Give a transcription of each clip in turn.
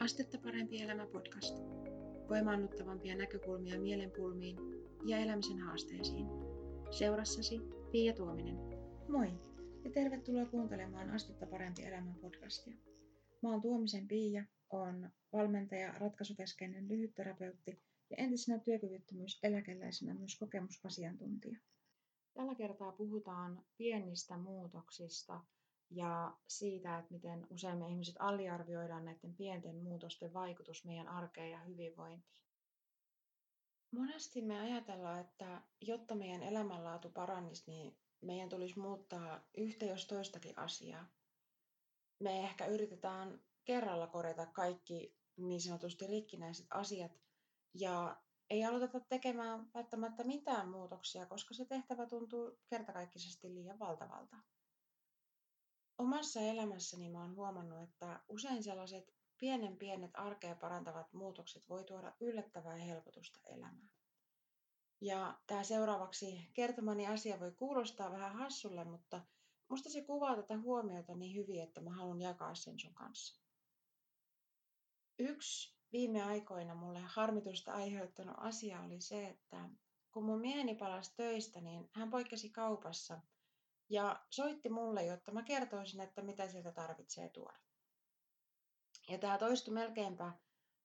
Astetta parempi elämä podcast. Voimaannuttavampia näkökulmia mielenpulmiin ja elämisen haasteisiin. Seurassasi Pia Tuominen. Moi ja tervetuloa kuuntelemaan Astetta parempi elämä podcastia. Mä oon Tuomisen Pia, on valmentaja, ratkaisukeskeinen lyhytterapeutti ja entisenä työkyvyttömyyseläkeläisenä myös kokemusasiantuntija. Tällä kertaa puhutaan pienistä muutoksista – ja siitä, että miten usein me ihmiset aliarvioidaan näiden pienten muutosten vaikutus meidän arkeen ja hyvinvointiin. Monesti me ajatellaan, että jotta meidän elämänlaatu parannisi, niin meidän tulisi muuttaa yhtä jos toistakin asiaa. Me ehkä yritetään kerralla korjata kaikki niin sanotusti rikkinäiset asiat ja ei aloiteta tekemään välttämättä mitään muutoksia, koska se tehtävä tuntuu kertakaikkisesti liian valtavalta omassa elämässäni mä oon huomannut, että usein sellaiset pienen pienet arkea parantavat muutokset voi tuoda yllättävää helpotusta elämään. Ja tämä seuraavaksi kertomani asia voi kuulostaa vähän hassulle, mutta musta se kuvaa tätä huomiota niin hyvin, että mä haluan jakaa sen sun kanssa. Yksi viime aikoina mulle harmitusta aiheuttanut asia oli se, että kun mun mieheni palasi töistä, niin hän poikkesi kaupassa – ja soitti mulle, jotta mä kertoisin, että mitä sieltä tarvitsee tuoda. Ja tämä toistui melkeinpä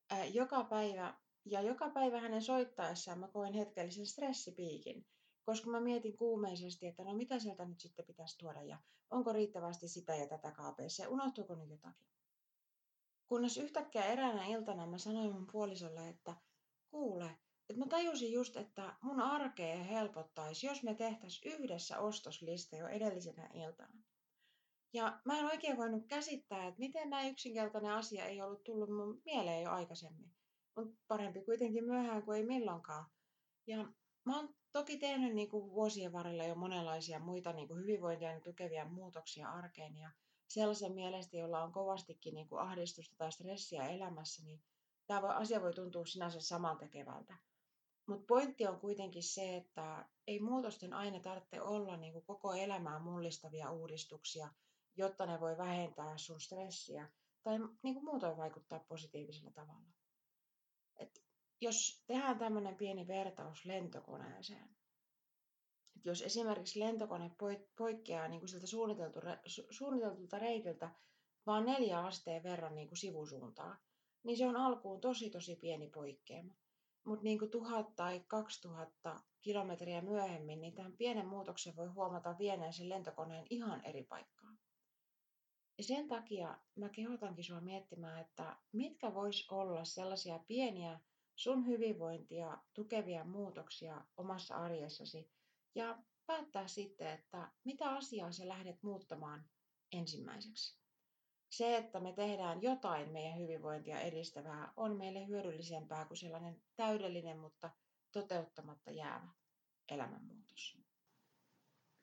ää, joka päivä, ja joka päivä hänen soittaessaan mä koin hetkellisen stressipiikin, koska mä mietin kuumeisesti, että no mitä sieltä nyt sitten pitäisi tuoda ja onko riittävästi sitä ja tätä kaapeessa ja unohtuuko nyt jotakin. Kunnes yhtäkkiä eräänä iltana mä sanoin mun puolisolle, että kuule, et mä tajusin just, että mun arkea helpottaisi, jos me tehtäisiin yhdessä ostoslista jo edellisenä iltana. Ja mä en oikein voinut käsittää, että miten näin yksinkertainen asia ei ollut tullut mun mieleen jo aikaisemmin. Mutta parempi kuitenkin myöhään kuin ei milloinkaan. Ja mä oon toki tehnyt niin kuin vuosien varrella jo monenlaisia muita niin kuin hyvinvointia tukevia muutoksia arkeen. Ja sellaisen mielestä, jolla on kovastikin niin kuin ahdistusta tai stressiä elämässä, niin tämä asia voi tuntua sinänsä samantekevältä. Mutta pointti on kuitenkin se, että ei muutosten aina tarvitse olla niin kuin koko elämää mullistavia uudistuksia, jotta ne voi vähentää sun stressiä tai niin kuin muutoin vaikuttaa positiivisella tavalla. Et jos tehdään tämmöinen pieni vertaus lentokoneeseen, et jos esimerkiksi lentokone poikkeaa niin kuin siltä suunniteltulta reitiltä vaan neljä asteen verran niin kuin niin se on alkuun tosi tosi pieni poikkeama. Mutta niin kuin tuhat tai kaksi tuhatta kilometriä myöhemmin, niin tämän pienen muutoksen voi huomata vieneen sen lentokoneen ihan eri paikkaan. Ja sen takia mä kehotankin sua miettimään, että mitkä vois olla sellaisia pieniä sun hyvinvointia tukevia muutoksia omassa arjessasi ja päättää sitten, että mitä asiaa sä lähdet muuttamaan ensimmäiseksi se, että me tehdään jotain meidän hyvinvointia edistävää, on meille hyödyllisempää kuin sellainen täydellinen, mutta toteuttamatta jäävä elämänmuutos.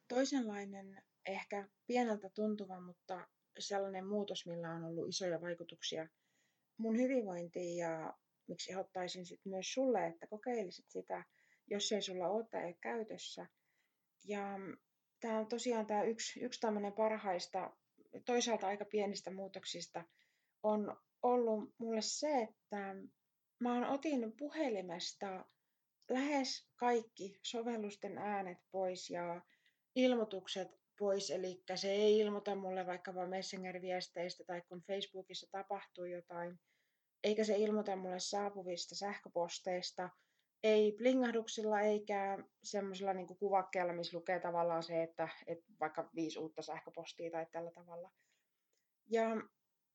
Toisenlainen, ehkä pieneltä tuntuva, mutta sellainen muutos, millä on ollut isoja vaikutuksia mun hyvinvointiin ja miksi ottaisin sitten myös sulle, että kokeilisit sitä, jos ei sulla ole tai käytössä. Ja tämä on tosiaan tämä yksi, yksi tämmöinen parhaista toisaalta aika pienistä muutoksista on ollut mulle se, että mä otin puhelimesta lähes kaikki sovellusten äänet pois ja ilmoitukset pois, eli se ei ilmoita mulle vaikka vaan Messenger-viesteistä tai kun Facebookissa tapahtuu jotain, eikä se ilmoita mulle saapuvista sähköposteista, ei blingahduksilla eikä semmoisella niin kuvakkeella, missä lukee tavallaan se, että, että vaikka viisi uutta sähköpostia tai tällä tavalla. Ja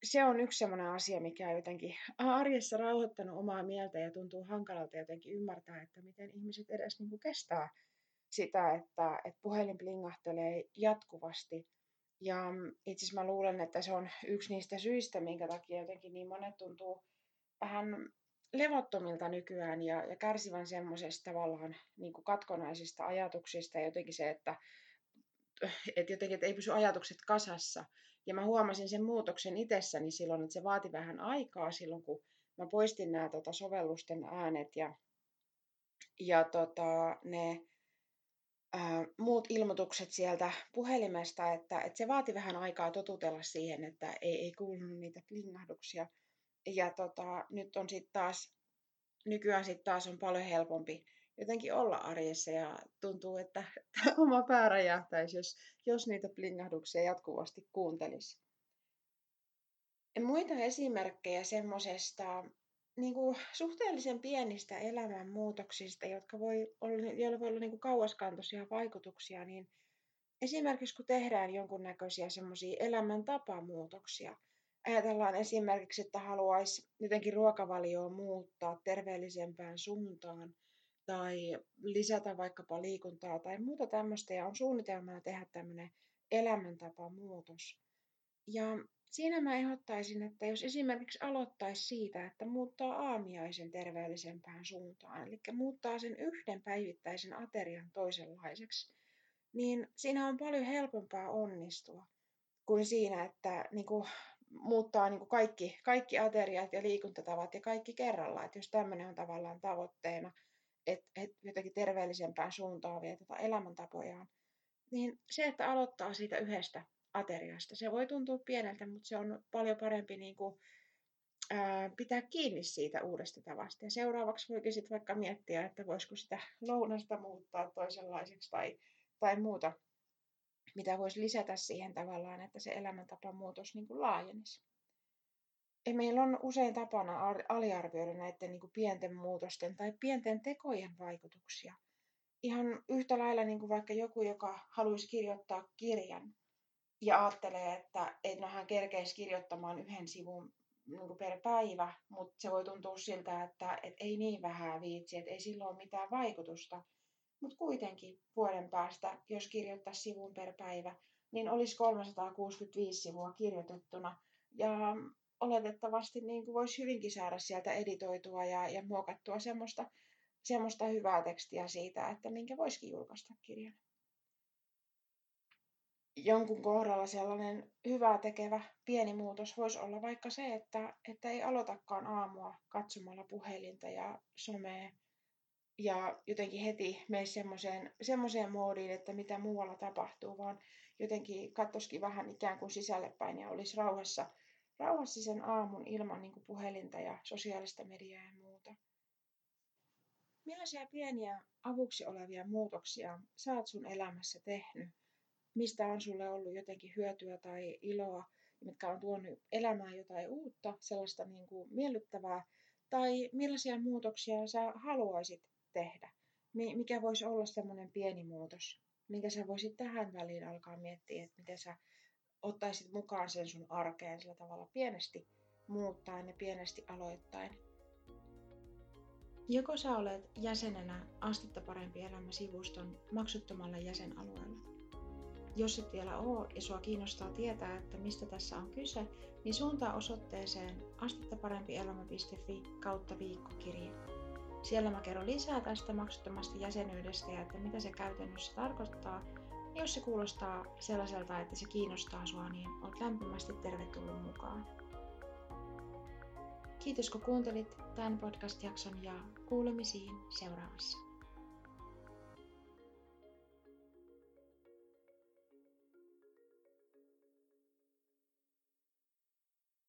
se on yksi semmoinen asia, mikä on jotenkin arjessa rauhoittanut omaa mieltä ja tuntuu hankalalta jotenkin ymmärtää, että miten ihmiset edes niin kuin kestää sitä, että, että puhelin blingahtelee jatkuvasti. Ja itse asiassa mä luulen, että se on yksi niistä syistä, minkä takia jotenkin niin monet tuntuu vähän levottomilta nykyään ja, ja kärsivän semmoisesta tavallaan niin kuin katkonaisista ajatuksista ja jotenkin se, että, että jotenkin että ei pysy ajatukset kasassa. Ja mä huomasin sen muutoksen itsessäni silloin, että se vaati vähän aikaa silloin, kun mä poistin nämä tota, sovellusten äänet ja, ja tota, ne ää, muut ilmoitukset sieltä puhelimesta, että, että se vaati vähän aikaa totutella siihen, että ei, ei kuulunut niitä plingahduksia. Ja tota, nyt on sitten taas, nykyään sitten taas on paljon helpompi jotenkin olla arjessa ja tuntuu, että oma pää räjähtäisi, jos, jos niitä blingahduksia jatkuvasti kuuntelisi. Muita esimerkkejä semmoisesta niin suhteellisen pienistä elämänmuutoksista, jotka voi olla, joilla voi olla niin kauaskantoisia vaikutuksia, niin esimerkiksi kun tehdään jonkunnäköisiä semmoisia elämäntapamuutoksia, ajatellaan esimerkiksi, että haluaisi jotenkin ruokavalioa muuttaa terveellisempään suuntaan tai lisätä vaikkapa liikuntaa tai muuta tämmöistä ja on suunnitelmana tehdä tämmöinen elämäntapamuutos. Ja Siinä mä ehdottaisin, että jos esimerkiksi aloittaisi siitä, että muuttaa aamiaisen terveellisempään suuntaan, eli muuttaa sen yhden päivittäisen aterian toisenlaiseksi, niin siinä on paljon helpompaa onnistua kuin siinä, että niin kuin, muuttaa niin kuin kaikki, kaikki ateriat ja liikuntatavat ja kaikki kerralla. Että jos tämmöinen on tavallaan tavoitteena, että, että jotenkin terveellisempään suuntaan vie tätä elämäntapojaan, niin se, että aloittaa siitä yhdestä ateriasta. Se voi tuntua pieneltä, mutta se on paljon parempi niin kuin, ää, pitää kiinni siitä uudesta tavasta. Ja seuraavaksi voikin sitten vaikka miettiä, että voisiko sitä lounasta muuttaa toisenlaiseksi tai, tai muuta, mitä voisi lisätä siihen tavallaan, että se elämäntapamuutos niin kuin laajenisi. Ja meillä on usein tapana aliarvioida näiden niin kuin pienten muutosten tai pienten tekojen vaikutuksia. Ihan yhtä lailla niin kuin vaikka joku, joka haluaisi kirjoittaa kirjan, ja ajattelee, että, että no hän kerkeisi kirjoittamaan yhden sivun niin per päivä, mutta se voi tuntua siltä, että, että ei niin vähän viitsi, että ei sillä ole mitään vaikutusta. Mutta kuitenkin vuoden päästä, jos kirjoittaisi sivun per päivä, niin olisi 365 sivua kirjoitettuna. Ja oletettavasti niin kuin voisi hyvinkin saada sieltä editoitua ja, ja muokattua semmoista, semmoista hyvää tekstiä siitä, että minkä voisikin julkaista kirjan jonkun kohdalla sellainen hyvää tekevä pieni muutos voisi olla vaikka se, että, että ei aloitakaan aamua katsomalla puhelinta ja somea ja jotenkin heti mene semmoiseen, semmoiseen moodiin, että mitä muualla tapahtuu, vaan jotenkin katsosikin vähän ikään kuin sisälle päin ja olisi rauhassa, rauhassa sen aamun ilman niin puhelinta ja sosiaalista mediaa ja muuta. Millaisia pieniä avuksi olevia muutoksia sä oot sun elämässä tehnyt? Mistä on sulle ollut jotenkin hyötyä tai iloa, mitkä on tuonut elämään jotain uutta, sellaista niin kuin miellyttävää, tai millaisia muutoksia sä haluaisit tehdä, mikä voisi olla semmoinen pieni muutos, minkä sä voisit tähän väliin alkaa miettiä, että miten sä ottaisit mukaan sen sun arkeen sillä tavalla pienesti muuttaen ja pienesti aloittain. Joko sä olet jäsenenä Astetta parempi elämä sivuston maksuttomalla jäsenalueella, jos et vielä oo ja sua kiinnostaa tietää, että mistä tässä on kyse, niin suuntaa osoitteeseen astettaparempielämä.fi kautta viikkokirja. Siellä mä kerron lisää tästä maksuttomasta jäsenyydestä ja että mitä se käytännössä tarkoittaa. Ja jos se kuulostaa sellaiselta, että se kiinnostaa sua, niin oot lämpimästi tervetullut mukaan. Kiitos kun kuuntelit tämän podcast-jakson ja kuulemisiin seuraavassa.